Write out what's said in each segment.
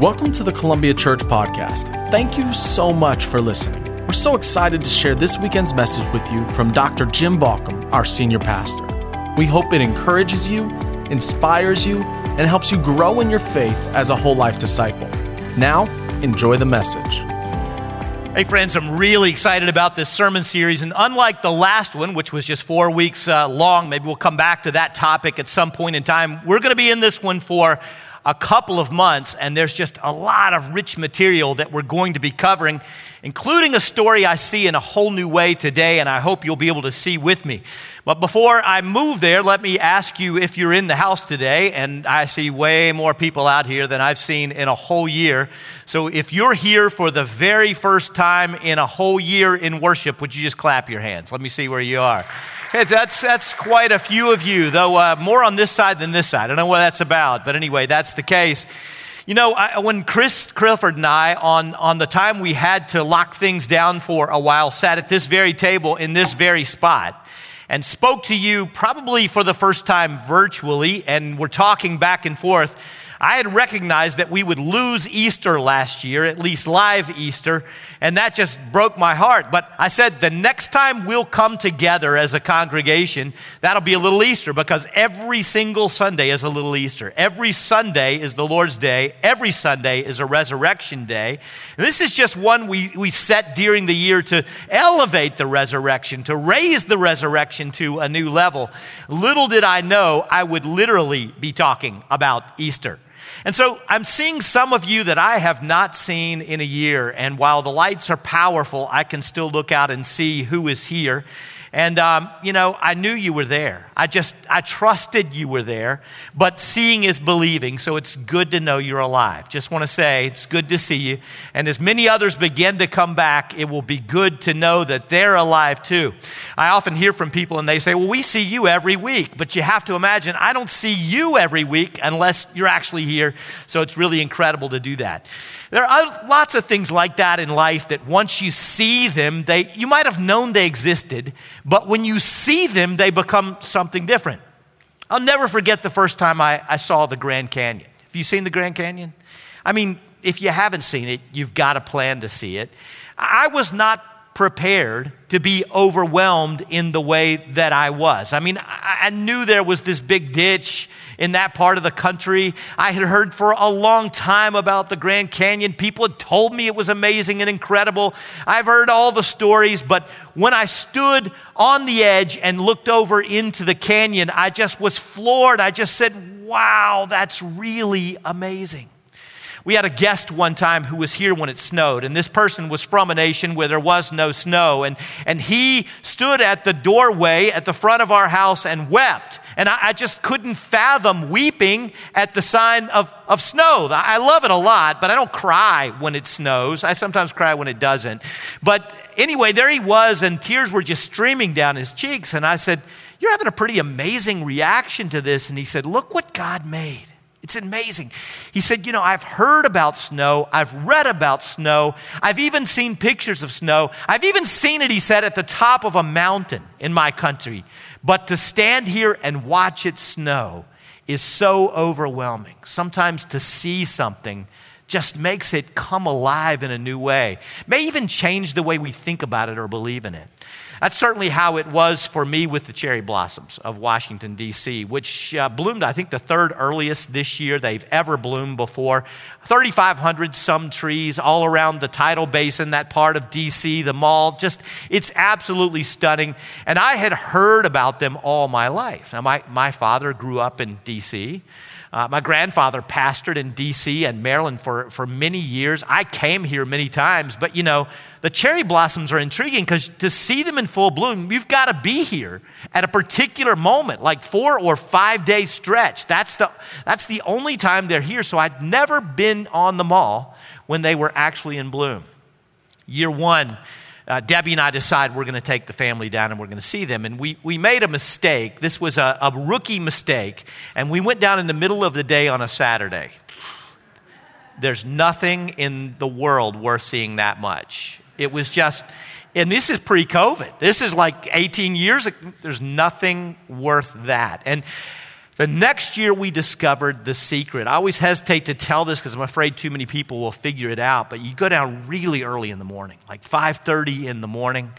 Welcome to the Columbia Church Podcast. Thank you so much for listening. We're so excited to share this weekend's message with you from Dr. Jim Baucom, our senior pastor. We hope it encourages you, inspires you, and helps you grow in your faith as a whole life disciple. Now, enjoy the message. Hey, friends, I'm really excited about this sermon series. And unlike the last one, which was just four weeks uh, long, maybe we'll come back to that topic at some point in time. We're going to be in this one for a couple of months, and there's just a lot of rich material that we're going to be covering, including a story I see in a whole new way today, and I hope you'll be able to see with me. But before I move there, let me ask you if you're in the house today, and I see way more people out here than I've seen in a whole year. So if you're here for the very first time in a whole year in worship, would you just clap your hands? Let me see where you are. Okay, that's, that's quite a few of you, though uh, more on this side than this side. I don't know what that's about, but anyway, that's the case. You know, I, when Chris Clifford and I, on, on the time we had to lock things down for a while, sat at this very table in this very spot and spoke to you probably for the first time virtually, and we're talking back and forth I had recognized that we would lose Easter last year, at least live Easter, and that just broke my heart. But I said, the next time we'll come together as a congregation, that'll be a little Easter because every single Sunday is a little Easter. Every Sunday is the Lord's Day. Every Sunday is a resurrection day. And this is just one we, we set during the year to elevate the resurrection, to raise the resurrection to a new level. Little did I know I would literally be talking about Easter. And so I'm seeing some of you that I have not seen in a year. And while the lights are powerful, I can still look out and see who is here. And, um, you know, I knew you were there. I just, I trusted you were there. But seeing is believing, so it's good to know you're alive. Just want to say it's good to see you. And as many others begin to come back, it will be good to know that they're alive too. I often hear from people and they say, well, we see you every week. But you have to imagine, I don't see you every week unless you're actually here. So it's really incredible to do that. There are lots of things like that in life that once you see them, they, you might have known they existed, but when you see them, they become something different. I'll never forget the first time I, I saw the Grand Canyon. Have you seen the Grand Canyon? I mean, if you haven't seen it, you've got a plan to see it. I was not prepared to be overwhelmed in the way that I was. I mean, I, knew there was this big ditch in that part of the country. I had heard for a long time about the Grand Canyon. People had told me it was amazing and incredible. I've heard all the stories, but when I stood on the edge and looked over into the canyon, I just was floored. I just said, wow, that's really amazing. We had a guest one time who was here when it snowed, and this person was from a nation where there was no snow. And, and he stood at the doorway at the front of our house and wept. And I, I just couldn't fathom weeping at the sign of, of snow. I love it a lot, but I don't cry when it snows. I sometimes cry when it doesn't. But anyway, there he was, and tears were just streaming down his cheeks. And I said, You're having a pretty amazing reaction to this. And he said, Look what God made. It's amazing. He said, You know, I've heard about snow. I've read about snow. I've even seen pictures of snow. I've even seen it, he said, at the top of a mountain in my country. But to stand here and watch it snow is so overwhelming. Sometimes to see something just makes it come alive in a new way, may even change the way we think about it or believe in it. That's certainly how it was for me with the cherry blossoms of Washington, D.C., which uh, bloomed, I think, the third earliest this year they've ever bloomed before. 3,500 some trees all around the tidal basin, that part of D.C., the mall. Just, it's absolutely stunning. And I had heard about them all my life. Now, my, my father grew up in D.C. Uh, my grandfather pastored in D.C. and Maryland for, for many years. I came here many times, but you know, the cherry blossoms are intriguing because to see them in full bloom, you've got to be here at a particular moment, like four or five day stretch. That's the, that's the only time they're here. So I'd never been on the mall when they were actually in bloom. Year one, uh, Debbie and I decided we're going to take the family down and we're going to see them. And we, we made a mistake. This was a, a rookie mistake. And we went down in the middle of the day on a Saturday. There's nothing in the world worth seeing that much. It was just, and this is pre COVID. This is like 18 years. There's nothing worth that. And The next year, we discovered the secret. I always hesitate to tell this because I'm afraid too many people will figure it out. But you go down really early in the morning, like 5:30 in the morning.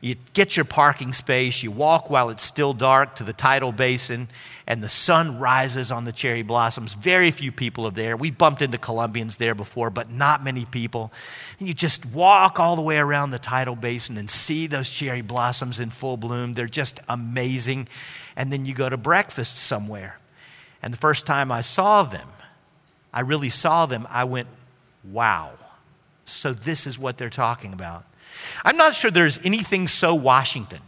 You get your parking space. You walk while it's still dark to the tidal basin, and the sun rises on the cherry blossoms. Very few people are there. We bumped into Columbians there before, but not many people. And you just walk all the way around the tidal basin and see those cherry blossoms in full bloom. They're just amazing and then you go to breakfast somewhere. And the first time I saw them, I really saw them, I went, wow. So this is what they're talking about. I'm not sure there's anything so Washington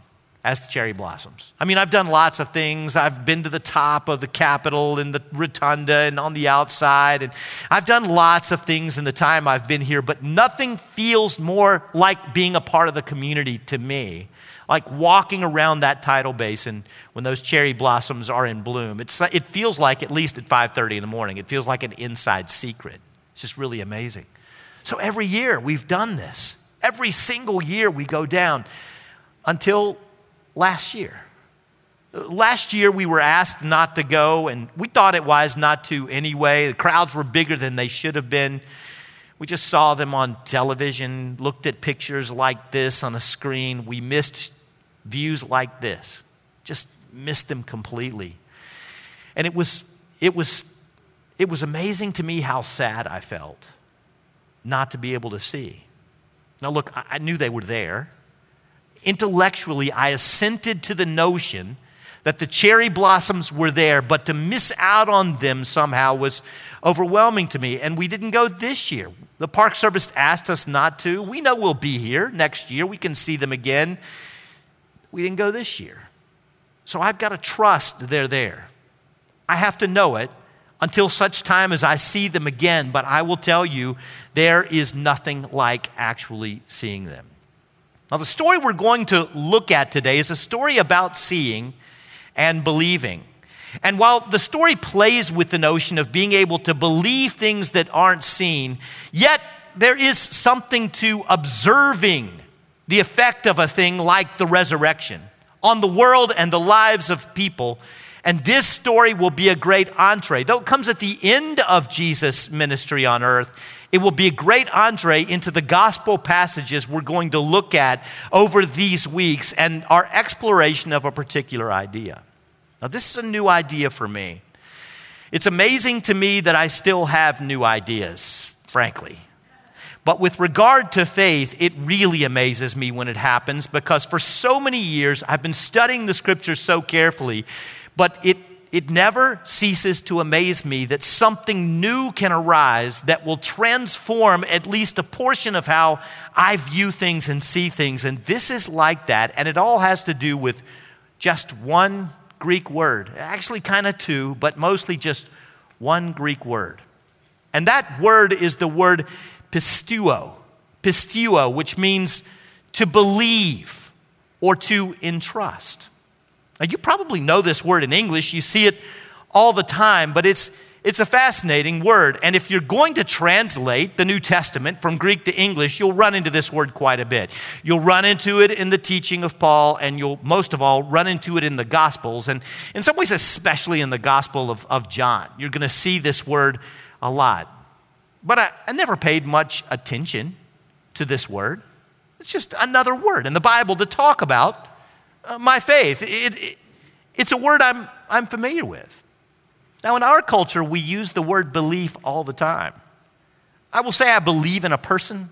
as the cherry blossoms. I mean, I've done lots of things. I've been to the top of the Capitol and the rotunda and on the outside. And I've done lots of things in the time I've been here, but nothing feels more like being a part of the community to me like walking around that tidal basin when those cherry blossoms are in bloom. It's, it feels like, at least at 5.30 in the morning, it feels like an inside secret. It's just really amazing. So every year we've done this. Every single year we go down until last year. Last year we were asked not to go, and we thought it wise not to anyway. The crowds were bigger than they should have been. We just saw them on television, looked at pictures like this on a screen. We missed views like this. Just missed them completely. And it was, it was, it was amazing to me how sad I felt not to be able to see. Now, look, I knew they were there. Intellectually, I assented to the notion that the cherry blossoms were there, but to miss out on them somehow was overwhelming to me. And we didn't go this year. The Park Service asked us not to. We know we'll be here next year. We can see them again. We didn't go this year. So I've got to trust they're there. I have to know it until such time as I see them again, but I will tell you, there is nothing like actually seeing them. Now, the story we're going to look at today is a story about seeing and believing. And while the story plays with the notion of being able to believe things that aren't seen, yet there is something to observing the effect of a thing like the resurrection on the world and the lives of people. And this story will be a great entree. Though it comes at the end of Jesus' ministry on earth, it will be a great entree into the gospel passages we're going to look at over these weeks and our exploration of a particular idea. Now, this is a new idea for me. It's amazing to me that I still have new ideas, frankly. But with regard to faith, it really amazes me when it happens because for so many years I've been studying the scriptures so carefully, but it, it never ceases to amaze me that something new can arise that will transform at least a portion of how I view things and see things. And this is like that, and it all has to do with just one Greek word. Actually, kind of two, but mostly just one Greek word. And that word is the word pisteuo, pisteuo, which means to believe or to entrust. Now, you probably know this word in English, you see it all the time, but it's, it's a fascinating word. And if you're going to translate the New Testament from Greek to English, you'll run into this word quite a bit. You'll run into it in the teaching of Paul, and you'll most of all run into it in the Gospels, and in some ways, especially in the Gospel of, of John. You're going to see this word a lot. But I, I never paid much attention to this word. It's just another word in the Bible to talk about Uh, my faith. It, it, it's a word I'm, I'm familiar with. Now, in our culture, we use the word belief all the time. I will say I believe in a person,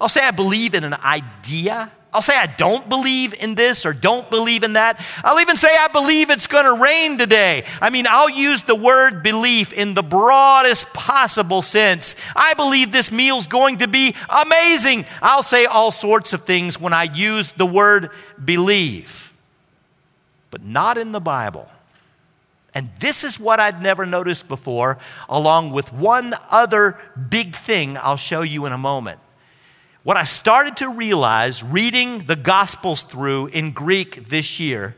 I'll say I believe in an idea. I'll say I don't believe in this or don't believe in that. I'll even say I believe it's going to rain today. I mean, I'll use the word belief in the broadest possible sense. I believe this meal's going to be amazing. I'll say all sorts of things when I use the word believe, but not in the Bible. And this is what I'd never noticed before, along with one other big thing I'll show you in a moment. What I started to realize reading the Gospels through in Greek this year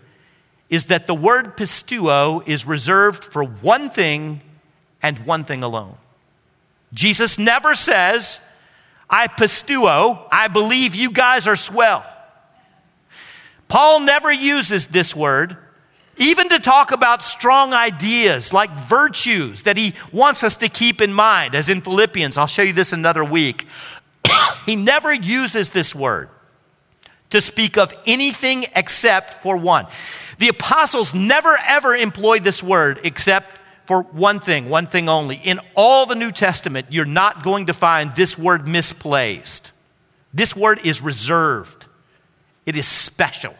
is that the word pisteuo is reserved for one thing and one thing alone. Jesus never says, I pisteuo, I believe you guys are swell. Paul never uses this word even to talk about strong ideas like virtues that he wants us to keep in mind, as in Philippians. I'll show you this another week. he never uses this word to speak of anything except for one. The apostles never ever employed this word except for one thing, one thing only. In all the New Testament, you're not going to find this word misplaced. This word is reserved, it is special.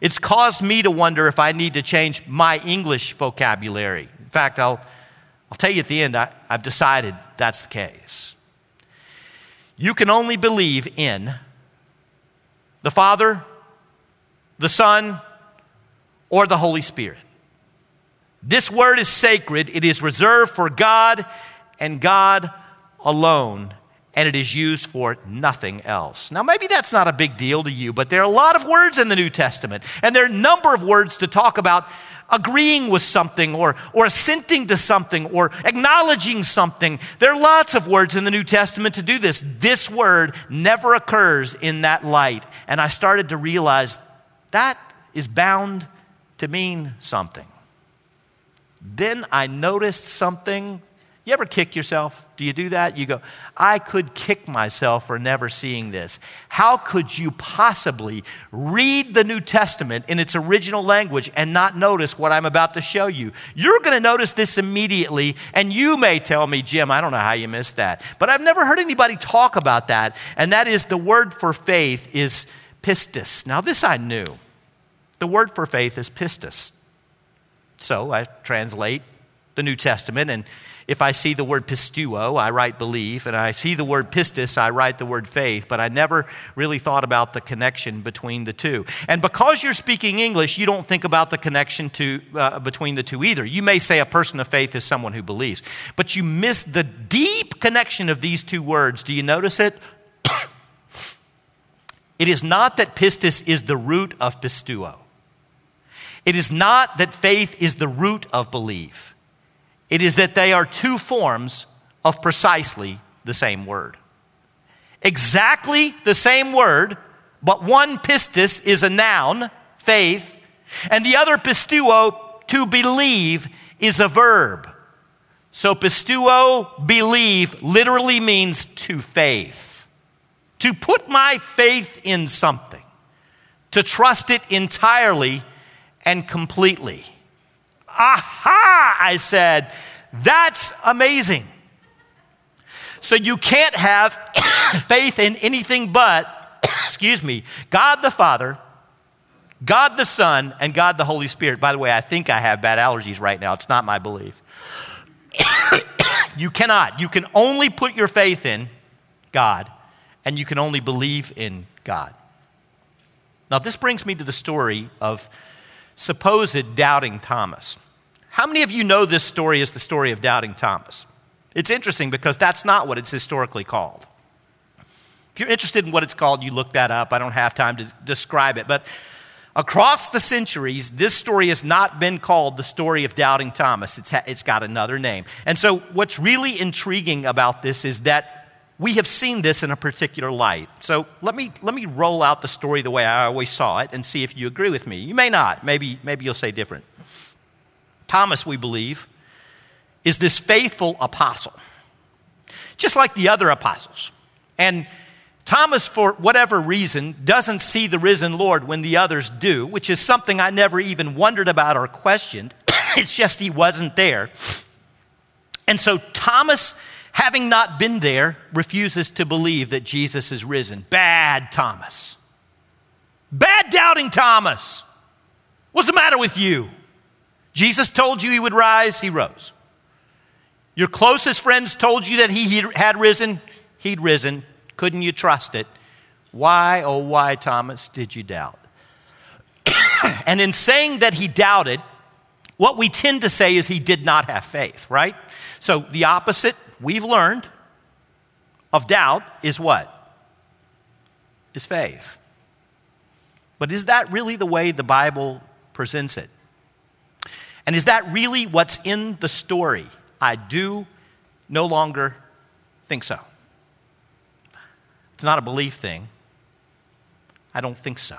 It's caused me to wonder if I need to change my English vocabulary. In fact, I'll, I'll tell you at the end, I, I've decided that's the case. You can only believe in the Father, the Son, or the Holy Spirit. This word is sacred, it is reserved for God and God alone and it is used for nothing else. Now, maybe that's not a big deal to you, but there are a lot of words in the New Testament, and there are a number of words to talk about agreeing with something or, or assenting to something or acknowledging something. There are lots of words in the New Testament to do this. This word never occurs in that light. And I started to realize that is bound to mean something. Then I noticed something you ever kick yourself? Do you do that? You go, I could kick myself for never seeing this. How could you possibly read the New Testament in its original language and not notice what I'm about to show you? You're going to notice this immediately, and you may tell me, Jim, I don't know how you missed that. But I've never heard anybody talk about that, and that is the word for faith is pistis. Now, this I knew. The word for faith is pistis. So I translate the New Testament and if I see the word pisteuo, I write belief. and I see the word pistis, I write the word faith, but I never really thought about the connection between the two. And because you're speaking English, you don't think about the connection to, uh, between the two either. You may say a person of faith is someone who believes, but you miss the deep connection of these two words. Do you notice it? it is not that pistis is the root of pisteuo. It is not that faith is the root of belief. It is that they are two forms of precisely the same word. Exactly the same word, but one pistis is a noun, faith, and the other pisteuo, to believe, is a verb. So pisteuo, believe, literally means to faith. To put my faith in something, to trust it entirely and completely. Aha, I said, that's amazing. So you can't have faith in anything but, excuse me, God the Father, God the Son, and God the Holy Spirit. By the way, I think I have bad allergies right now. It's not my belief. you cannot. You can only put your faith in God, and you can only believe in God. Now, this brings me to the story of supposed doubting Thomas. How many of you know this story is the story of doubting Thomas? It's interesting because that's not what it's historically called. If you're interested in what it's called, you look that up. I don't have time to describe it. But across the centuries, this story has not been called the story of doubting Thomas. It's, ha- it's got another name. And so, what's really intriguing about this is that we have seen this in a particular light. So let me, let me roll out the story the way I always saw it and see if you agree with me. You may not. Maybe, maybe you'll say different. Thomas, we believe, is this faithful apostle, just like the other apostles. And Thomas, for whatever reason, doesn't see the risen Lord when the others do, which is something I never even wondered about or questioned. it's just he wasn't there. And so Thomas having not been there, refuses to believe that Jesus is risen. Bad Thomas. Bad doubting Thomas. What's the matter with you? Jesus told you he would rise, he rose. Your closest friends told you that he had risen, he'd risen. Couldn't you trust it? Why, oh, why, Thomas, did you doubt? and in saying that he doubted, what we tend to say is he did not have faith, right? So the opposite we've learned of doubt is what? Is faith. But is that really the way the Bible presents it? And is that really what's in the story? I do no longer think so. It's not a belief thing. I don't think so.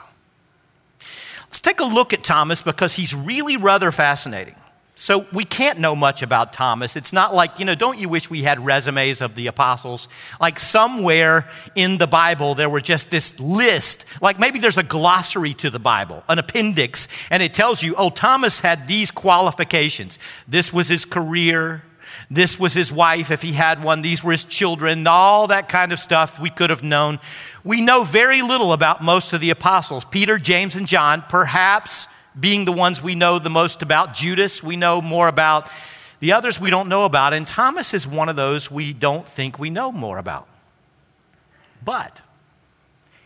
Let's take a look at Thomas because he's really rather fascinating. So we can't know much about Thomas. It's not like, you know, don't you wish we had resumes of the apostles? Like somewhere in the Bible there were just this list. Like maybe there's a glossary to the Bible, an appendix, and it tells you, oh, Thomas had these qualifications. This was his career. This was his wife, if he had one. These were his children. All that kind of stuff we could have known. We know very little about most of the apostles Peter, James, and John. Perhaps being the ones we know the most about. Judas, we know more about. The others we don't know about. And Thomas is one of those we don't think we know more about. But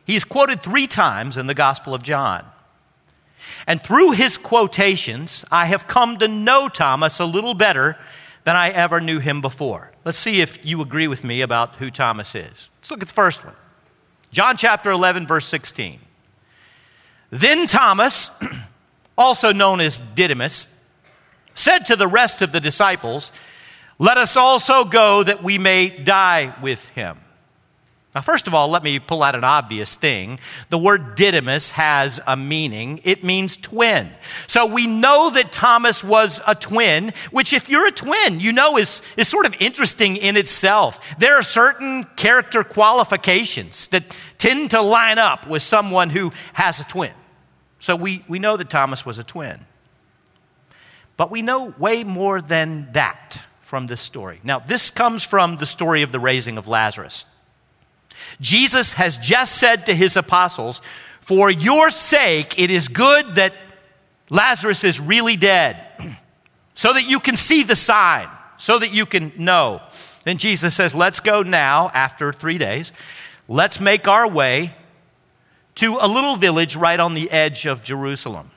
he's quoted three times in the Gospel of John. And through his quotations, I have come to know Thomas a little better than I ever knew him before. Let's see if you agree with me about who Thomas is. Let's look at the first one John chapter 11, verse 16. Then Thomas, also known as Didymus, said to the rest of the disciples, Let us also go that we may die with him. Now, first of all, let me pull out an obvious thing. The word Didymus has a meaning. It means twin. So we know that Thomas was a twin, which, if you're a twin, you know is, is sort of interesting in itself. There are certain character qualifications that tend to line up with someone who has a twin. So we, we know that Thomas was a twin. But we know way more than that from this story. Now, this comes from the story of the raising of Lazarus. Jesus has just said to his apostles, For your sake, it is good that Lazarus is really dead, so that you can see the sign, so that you can know. Then Jesus says, Let's go now, after three days, let's make our way to a little village right on the edge of Jerusalem.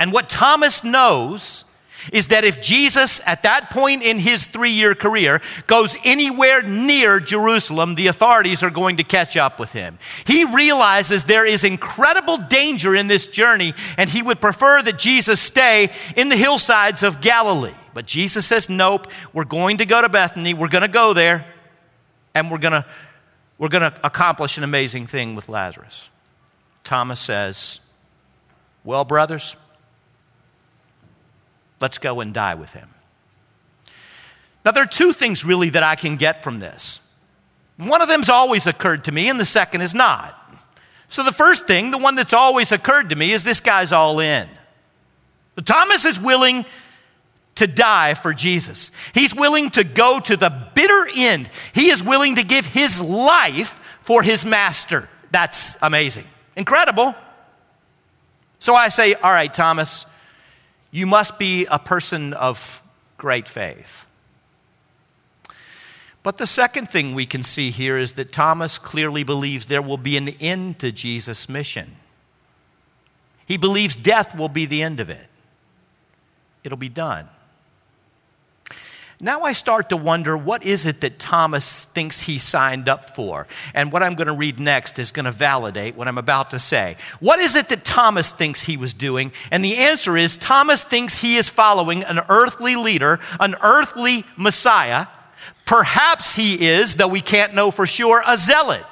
And what Thomas knows is that if Jesus, at that point in his three year career, goes anywhere near Jerusalem, the authorities are going to catch up with him. He realizes there is incredible danger in this journey, and he would prefer that Jesus stay in the hillsides of Galilee. But Jesus says, Nope, we're going to go to Bethany, we're going to go there, and we're going to we're going to accomplish an amazing thing with Lazarus. Thomas says, Well, brothers, let's go and die with him. Now, there are two things really that I can get from this. One of them's always occurred to me, and the second is not. So, the first thing, the one that's always occurred to me, is this guy's all in. So Thomas is willing to die for Jesus. He's willing to go to the bitter end. He is willing to give his life for his master. That's amazing. Incredible. So I say, All right, Thomas, you must be a person of great faith. But the second thing we can see here is that Thomas clearly believes there will be an end to Jesus' mission. He believes death will be the end of it, it'll be done. Now I start to wonder what is it that Thomas thinks he signed up for? And what I'm going to read next is going to validate what I'm about to say. What is it that Thomas thinks he was doing? And the answer is Thomas thinks he is following an earthly leader, an earthly Messiah. Perhaps he is, though we can't know for sure, a zealot.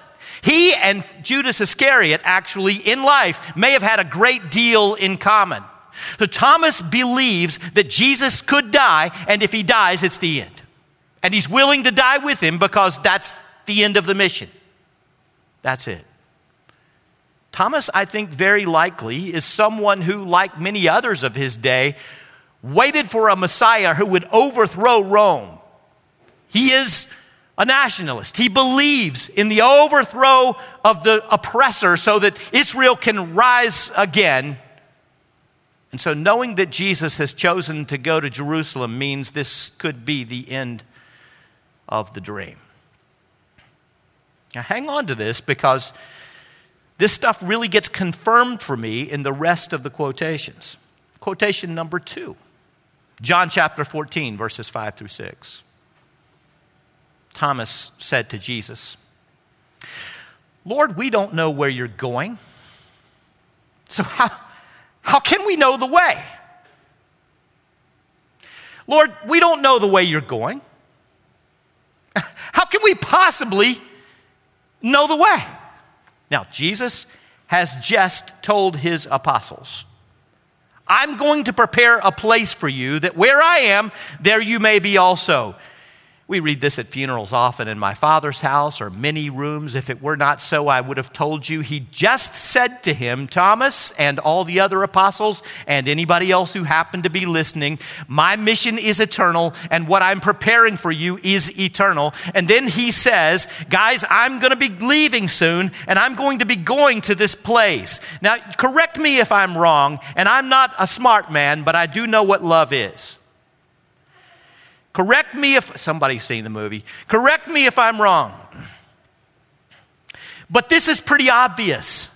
He and Judas Iscariot actually in life may have had a great deal in common. So Thomas believes that Jesus could die, and if he dies, it's the end. And he's willing to die with him because that's the end of the mission. That's it. Thomas, I think, very likely is someone who, like many others of his day, waited for a Messiah who would overthrow Rome. He is a nationalist. He believes in the overthrow of the oppressor so that Israel can rise again and so, knowing that Jesus has chosen to go to Jerusalem means this could be the end of the dream. Now, hang on to this because this stuff really gets confirmed for me in the rest of the quotations. Quotation number two John chapter 14, verses 5 through 6. Thomas said to Jesus, Lord, we don't know where you're going. So, how, how can we know the way? Lord, we don't know the way you're going. How can we possibly know the way? Now, Jesus has just told his apostles. I'm going to prepare a place for you that where I am, there you may be also. We read this at funerals often in my father's house or many rooms. If it were not so, I would have told you. He just said to him, Thomas and all the other apostles and anybody else who happened to be listening, My mission is eternal, and what I'm preparing for you is eternal. And then he says, Guys, I'm going to be leaving soon, and I'm going to be going to this place. Now, correct me if I'm wrong, and I'm not a smart man, but I do know what love is. Correct me if somebody's seen the movie. Correct me if I'm wrong. But this is pretty obvious.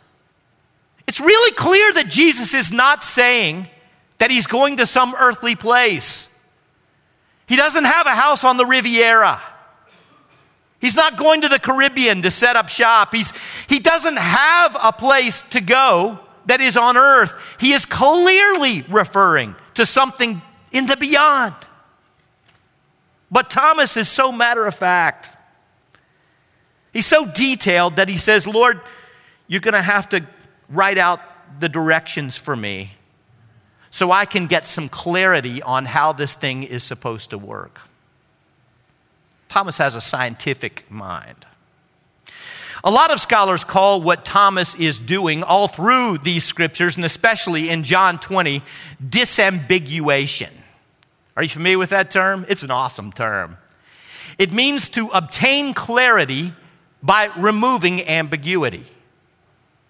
It's really clear that Jesus is not saying that he's going to some earthly place. He doesn't have a house on the Riviera. He's not going to the Caribbean to set up shop. He's, he doesn't have a place to go that is on earth. He is clearly referring to something in the beyond. But Thomas is so matter of fact. He's so detailed that he says, Lord, you're going to have to write out the directions for me so I can get some clarity on how this thing is supposed to work. Thomas has a scientific mind. A lot of scholars call what Thomas is doing all through these scriptures, and especially in John 20, disambiguation. Are you familiar with that term? It's an awesome term. It means to obtain clarity by removing ambiguity.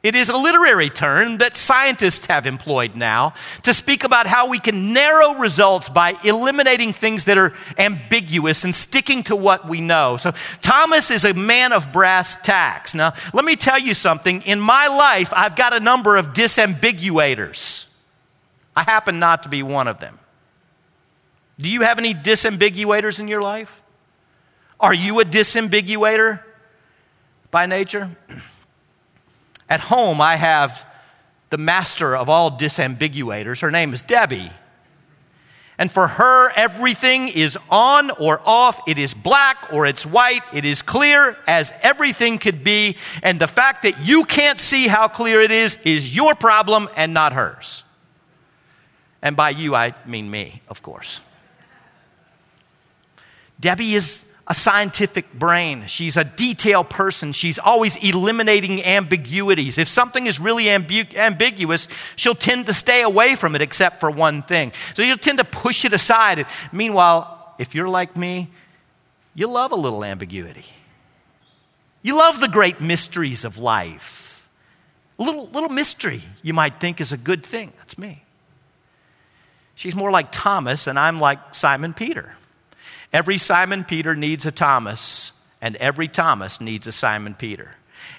It is a literary term that scientists have employed now to speak about how we can narrow results by eliminating things that are ambiguous and sticking to what we know. So, Thomas is a man of brass tacks. Now, let me tell you something. In my life, I've got a number of disambiguators. I happen not to be one of them. Do you have any disambiguators in your life? Are you a disambiguator by nature? At home, I have the master of all disambiguators. Her name is Debbie. And for her, everything is on or off. It is black or it's white. It is clear as everything could be. And the fact that you can't see how clear it is is your problem and not hers. And by you, I mean me, of course. Debbie is a scientific brain. She's a detail person. She's always eliminating ambiguities. If something is really ambu- ambiguous, she'll tend to stay away from it except for one thing. So you'll tend to push it aside. Meanwhile, if you're like me, you love a little ambiguity. You love the great mysteries of life. A little, little mystery you might think is a good thing. That's me. She's more like Thomas, and I'm like Simon Peter. Every Simon Peter needs a Thomas, and every Thomas needs a Simon Peter.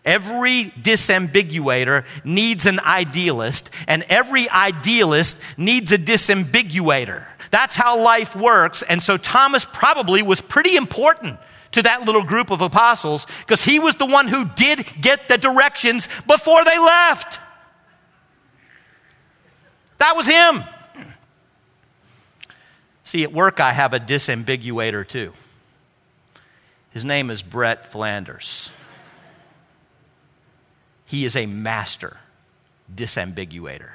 Every disambiguator needs an idealist, and every idealist needs a disambiguator. That's how life works. And so Thomas probably was pretty important to that little group of apostles because he was the one who did get the directions before they left. That was him. See, at work, I have a disambiguator too. His name is Brett Flanders. He is a master disambiguator.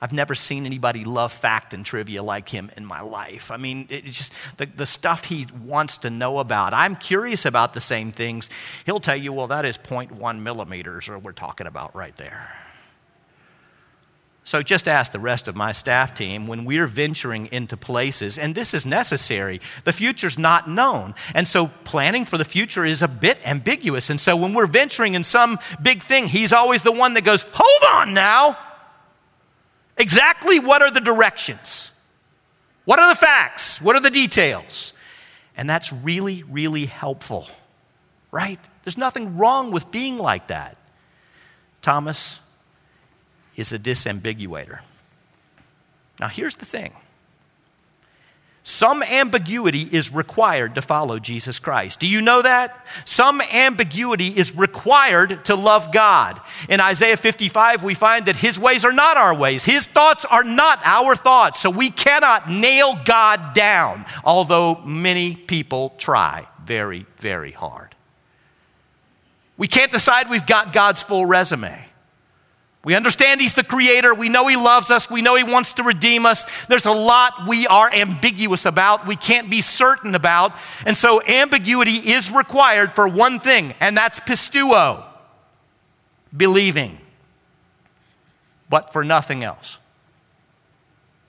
I've never seen anybody love fact and trivia like him in my life. I mean, it's just the, the stuff he wants to know about. I'm curious about the same things. He'll tell you, well, that is 0.1 millimeters, or we're talking about right there. So just ask the rest of my staff team when we're venturing into places, and this is necessary. The future's not known. And so planning for the future is a bit ambiguous. And so when we're venturing in some big thing, he's always the one that goes, Hold on now. Exactly what are the directions? What are the facts? What are the details? And that's really, really helpful, right? There's nothing wrong with being like that. Thomas, is a disambiguator. Now, here's the thing some ambiguity is required to follow Jesus Christ. Do you know that? Some ambiguity is required to love God. In Isaiah 55, we find that His ways are not our ways, His thoughts are not our thoughts. So we cannot nail God down, although many people try very, very hard. We can't decide we've got God's full resume. We understand He's the Creator. We know He loves us. We know He wants to redeem us. There's a lot we are ambiguous about, we can't be certain about. And so ambiguity is required for one thing, and that's pisteuo, believing, but for nothing else.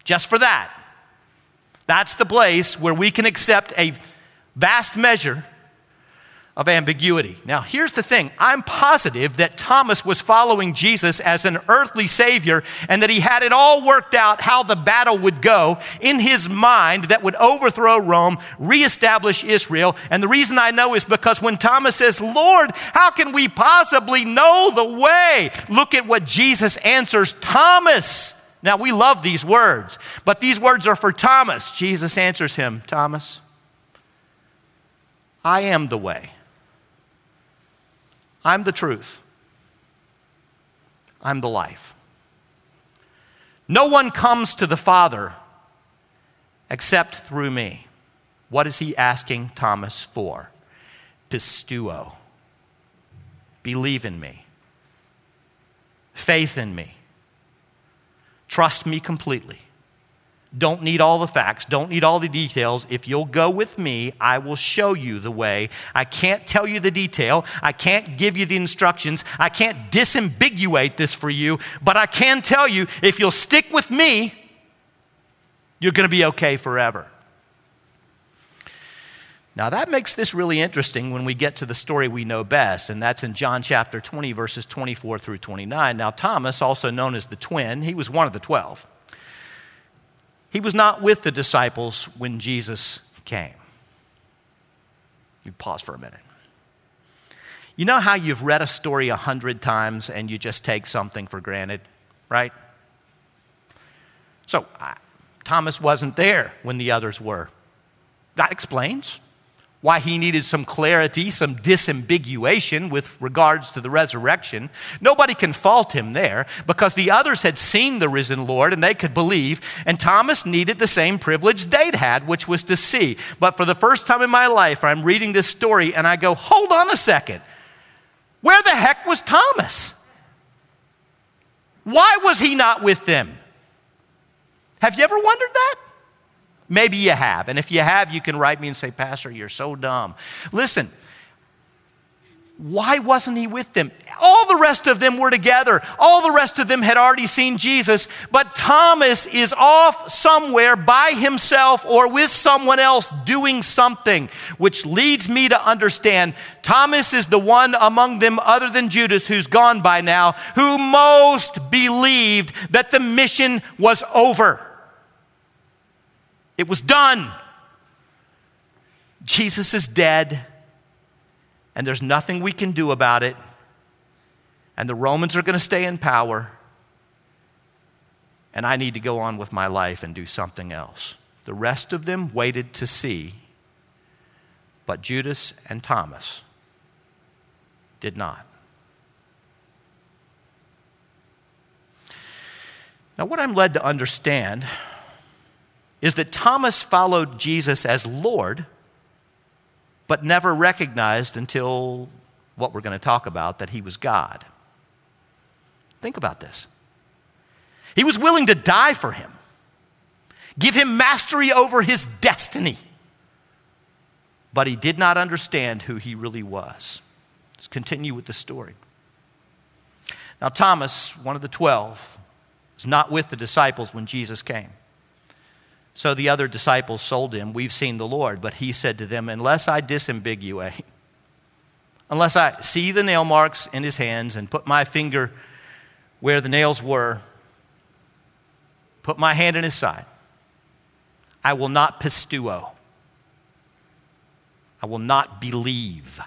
Just for that. That's the place where we can accept a vast measure of ambiguity. Now, here's the thing I'm positive that Thomas was following Jesus as an earthly Savior and that he had it all worked out how the battle would go in his mind that would overthrow Rome, reestablish Israel. And the reason I know is because when Thomas says, Lord, how can we possibly know the way? Look at what Jesus answers Thomas. Now, we love these words, but these words are for Thomas. Jesus answers him Thomas, I am the way. I'm the truth. I'm the life. No one comes to the Father except through me. What is he asking Thomas for? Pisteuo. Believe in me. Faith in me. Trust me completely. Don't need all the facts, don't need all the details. If you'll go with me, I will show you the way. I can't tell you the detail, I can't give you the instructions, I can't disambiguate this for you, but I can tell you if you'll stick with me, you're going to be okay forever. Now, that makes this really interesting when we get to the story we know best, and that's in John chapter 20, verses 24 through 29. Now, Thomas, also known as the twin, he was one of the 12. He was not with the disciples when Jesus came. You pause for a minute. You know how you've read a story a hundred times and you just take something for granted, right? So, uh, Thomas wasn't there when the others were. That explains why he needed some clarity, some disambiguation with regards to the resurrection. Nobody can fault him there because the others had seen the risen Lord and they could believe, and Thomas needed the same privilege they'd had, which was to see. But for the first time in my life, I'm reading this story and I go, hold on a second. Where the heck was Thomas? Why was he not with them? Have you ever wondered that? Maybe you have. And if you have, you can write me and say, Pastor, you're so dumb. Listen, why wasn't he with them? All the rest of them were together. All the rest of them had already seen Jesus, but Thomas is off somewhere by himself or with someone else doing something, which leads me to understand Thomas is the one among them, other than Judas, who's gone by now, who most believed that the mission was over. It was done. Jesus is dead, and there's nothing we can do about it. And the Romans are going to stay in power. And I need to go on with my life and do something else. The rest of them waited to see, but Judas and Thomas did not. Now, what I'm led to understand is that Thomas followed Jesus as Lord, but never recognized until what we're going to talk about that he was God. Think about this. He was willing to die for him, give him mastery over his destiny, but he did not understand who he really was. Let's continue with the story. Now, Thomas, one of the twelve, was not with the disciples when Jesus came. So the other disciples sold him, We've seen the Lord. But he said to them, Unless I disambiguate, unless I see the nail marks in his hands and put my finger where the nails were, put my hand in his side, I will not pisteuo. I will not believe.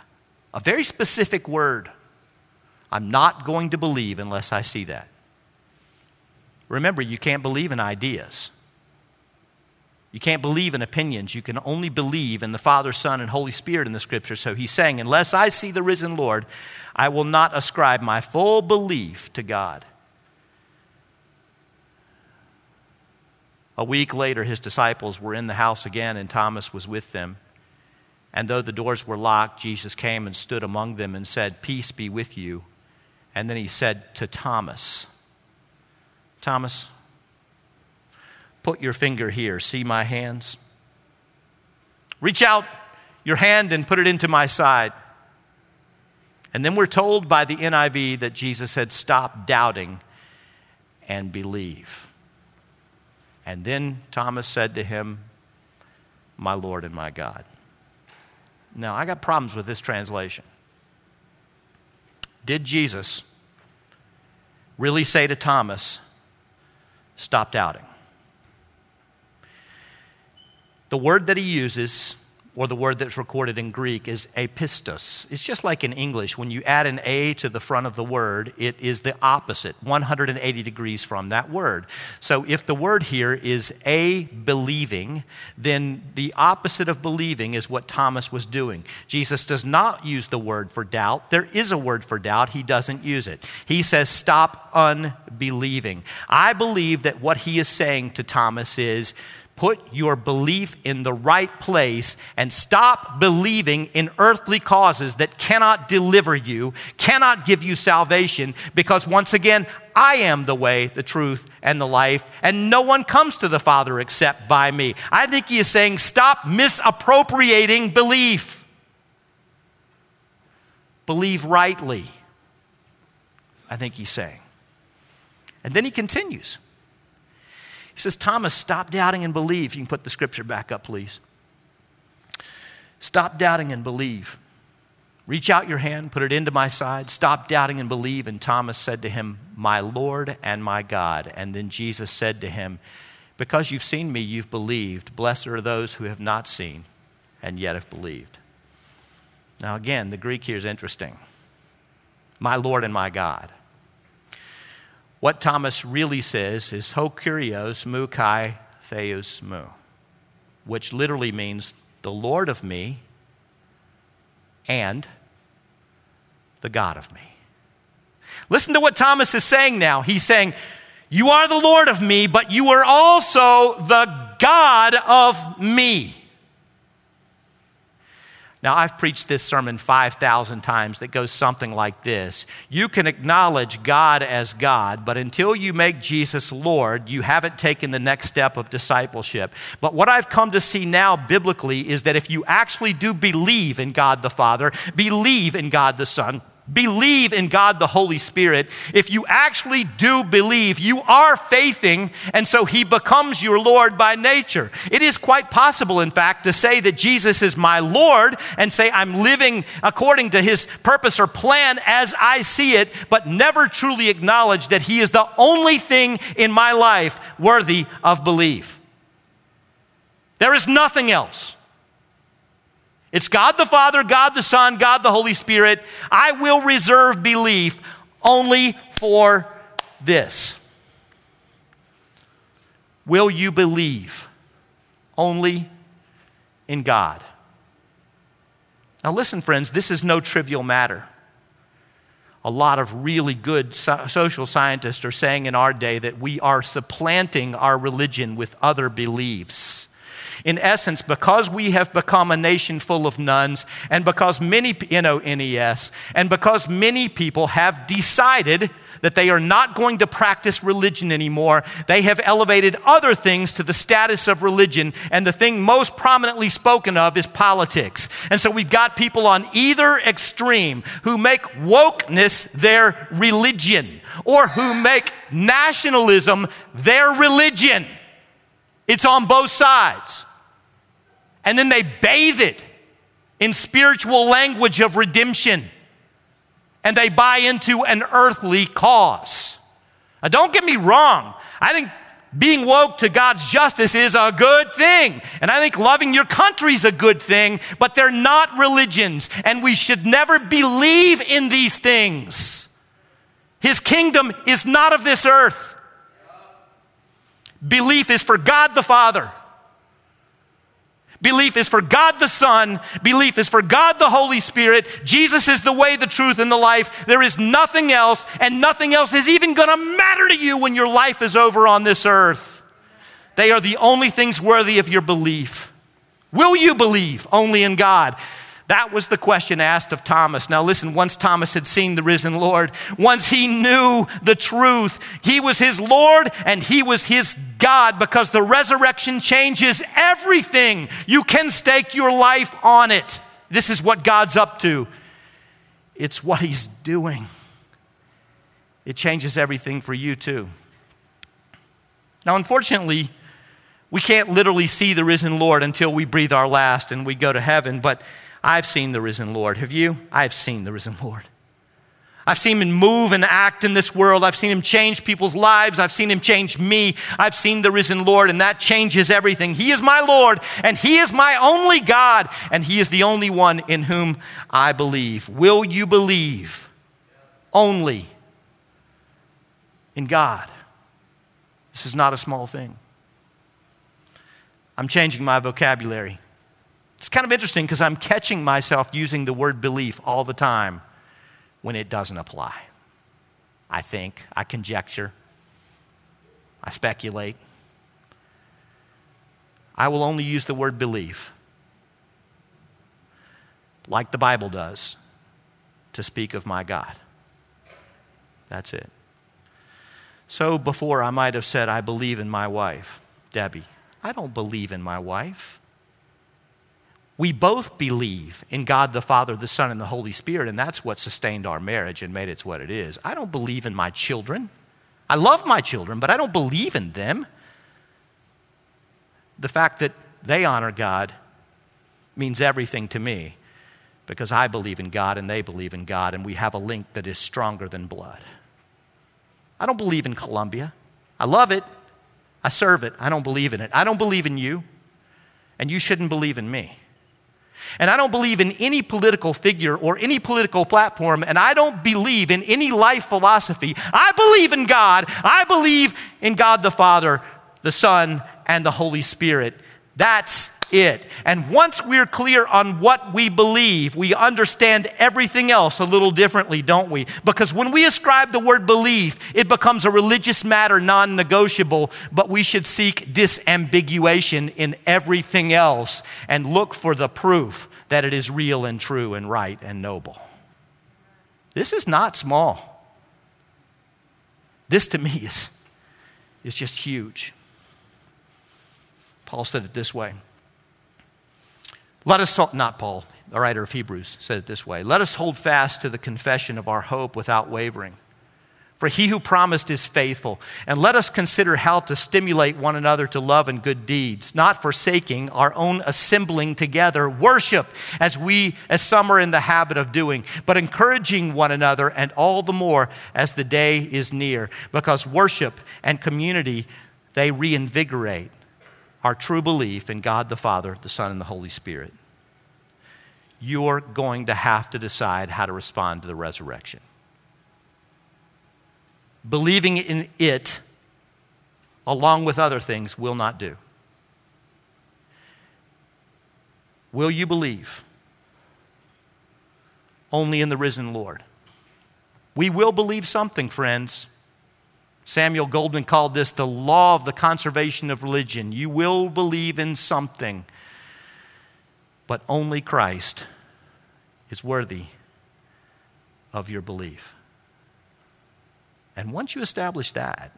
A very specific word. I'm not going to believe unless I see that. Remember, you can't believe in ideas. You can't believe in opinions. You can only believe in the Father, Son, and Holy Spirit in the Scripture. So he's saying, Unless I see the risen Lord, I will not ascribe my full belief to God. A week later, his disciples were in the house again, and Thomas was with them. And though the doors were locked, Jesus came and stood among them and said, Peace be with you. And then he said to Thomas, Thomas, put your finger here. See my hands? Reach out your hand and put it into my side. And then we're told by the NIV that Jesus said, Stop doubting and believe. And then Thomas said to him, My Lord and my God. Now, I got problems with this translation. Did Jesus really say to Thomas, Stop doubting? The word that he uses or the word that's recorded in Greek is apistos. It's just like in English. When you add an A to the front of the word, it is the opposite, 180 degrees from that word. So if the word here is a believing, then the opposite of believing is what Thomas was doing. Jesus does not use the word for doubt. There is a word for doubt, he doesn't use it. He says, stop unbelieving. I believe that what he is saying to Thomas is, put your belief in the right place and stop believing in earthly causes that cannot deliver you, cannot give you salvation, because once again, I am the way, the truth, and the life, and no one comes to the Father except by me. I think he is saying stop misappropriating belief. Believe rightly. I think he's saying. And then he continues. He says, Thomas, stop doubting and believe. You can put the scripture back up, please. Stop doubting and believe. Reach out your hand, put it into my side. Stop doubting and believe. And Thomas said to him, My Lord and my God. And then Jesus said to him, Because you've seen me, you've believed. Blessed are those who have not seen and yet have believed. Now, again, the Greek here is interesting. My Lord and my God. What Thomas really says is ho kurios mu kai theos mu, which literally means the Lord of me and the God of me. Listen to what Thomas is saying now. He's saying, You are the Lord of me, but you are also the God of me. Now, I've preached this sermon 5,000 times that goes something like this You can acknowledge God as God, but until you make Jesus Lord, you haven't taken the next step of discipleship. But what I've come to see now biblically is that if you actually do believe in God the Father, believe in God the Son, believe in God the Holy Spirit, if you actually do believe, you are faithing, and so He becomes your Lord by nature. It is quite possible, in fact, to say that Jesus is my Lord and say, I'm living according to His purpose or plan as I see it, but never truly acknowledge that He is the only thing in my life worthy of belief. There is nothing else. It's God the Father, God the Son, God the Holy Spirit. I will reserve belief only for this. Will you believe only in God? Now, listen, friends, this is no trivial matter. A lot of really good so- social scientists are saying in our day that we are supplanting our religion with other beliefs. In essence, because we have become a nation full of nuns, and because many, N-O-N-E-S, and because many people have decided that they are not going to practice religion anymore, they have elevated other things to the status of religion, and the thing most prominently spoken of is politics. And so we've got people on either extreme who make wokeness their religion, or who make nationalism their religion. It's on both sides and then they bathe it in spiritual language of redemption and they buy into an earthly cause. Now, don't get me wrong. I think being woke to God's justice is a good thing. And I think loving your country is a good thing, but they're not religions. And we should never believe in these things. His kingdom is not of this earth. Belief is for God the Father. Belief is for God the Son. Belief is for God the Holy Spirit. Jesus is the way, the truth, and the life. There is nothing else, and nothing else is even going to matter to you when your life is over on this earth. They are the only things worthy of your belief. Will you believe only in God? That was the question asked of Thomas. Now, listen, once Thomas had seen the risen Lord, once he knew the truth, he was his Lord and he was his God because the resurrection changes everything. You can stake your life on it. This is what God's up to, it's what he's doing. It changes everything for you, too. Now, unfortunately, we can't literally see the risen Lord until we breathe our last and we go to heaven, but I've seen the risen Lord. Have you? I've seen the risen Lord. I've seen him move and act in this world. I've seen him change people's lives. I've seen him change me. I've seen the risen Lord, and that changes everything. He is my Lord, and he is my only God, and he is the only one in whom I believe. Will you believe only in God? This is not a small thing. I'm changing my vocabulary. It's kind of interesting because I'm catching myself using the word belief all the time when it doesn't apply. I think, I conjecture, I speculate. I will only use the word belief, like the Bible does, to speak of my God. That's it. So before I might have said, I believe in my wife, Debbie. I don't believe in my wife. We both believe in God the Father, the Son, and the Holy Spirit, and that's what sustained our marriage and made it what it is. I don't believe in my children. I love my children, but I don't believe in them. The fact that they honor God means everything to me because I believe in God and they believe in God, and we have a link that is stronger than blood. I don't believe in Columbia. I love it. I serve it. I don't believe in it. I don't believe in you, and you shouldn't believe in me. And I don't believe in any political figure or any political platform, and I don't believe in any life philosophy. I believe in God. I believe in God the Father, the Son, and the Holy Spirit. That's it. And once we're clear on what we believe, we understand everything else a little differently, don't we? Because when we ascribe the word belief, it becomes a religious matter, non negotiable, but we should seek disambiguation in everything else and look for the proof that it is real and true and right and noble. This is not small. This to me is, is just huge. Paul said it this way let us, not Paul, the writer of Hebrews said it this way let us hold fast to the confession of our hope without wavering. For he who promised is faithful. And let us consider how to stimulate one another to love and good deeds, not forsaking our own assembling together, worship as we, as some are in the habit of doing, but encouraging one another, and all the more as the day is near, because worship and community, they reinvigorate our true belief in God the Father, the Son, and the Holy Spirit, you're going to have to decide how to respond to the resurrection. Believing in it, along with other things, will not do. Will you believe? Only in the risen Lord. We will believe something, friends. Samuel Goldman called this the law of the conservation of religion. You will believe in something, but only Christ is worthy of your belief. And once you establish that,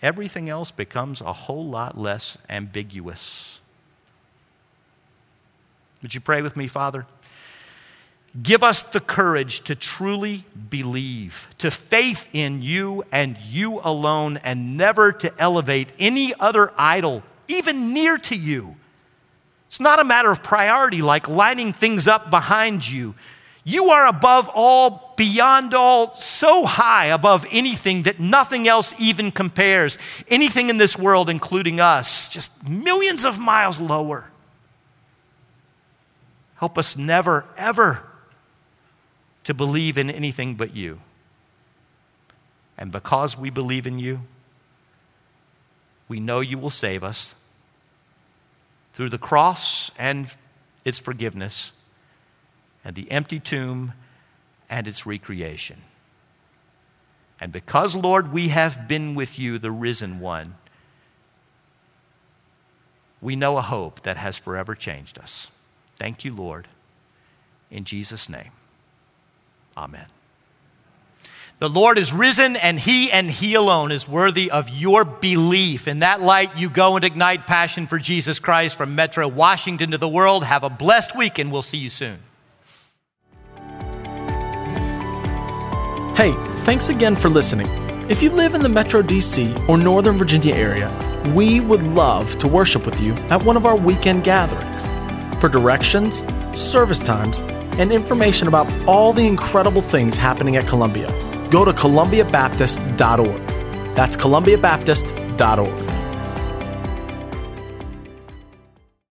everything else becomes a whole lot less ambiguous. Would you pray with me, Father? Give us the courage to truly believe, to faith in you and you alone, and never to elevate any other idol, even near to you. It's not a matter of priority like lining things up behind you. You are above all, beyond all, so high above anything that nothing else even compares. Anything in this world, including us, just millions of miles lower. Help us never, ever to believe in anything but you. And because we believe in you, we know you will save us through the cross and its forgiveness, and the empty tomb and its recreation. And because, Lord, we have been with you, the risen one, we know a hope that has forever changed us. Thank you, Lord. In Jesus' name, amen. The Lord is risen, and He and He alone is worthy of your belief. In that light, you go and ignite passion for Jesus Christ from Metro Washington to the world. Have a blessed week, and we'll see you soon. Hey, thanks again for listening. If you live in the Metro DC or Northern Virginia area, we would love to worship with you at one of our weekend gatherings. For directions, service times, and information about all the incredible things happening at Columbia, go to columbiabaptist.org. That's columbiabaptist.org.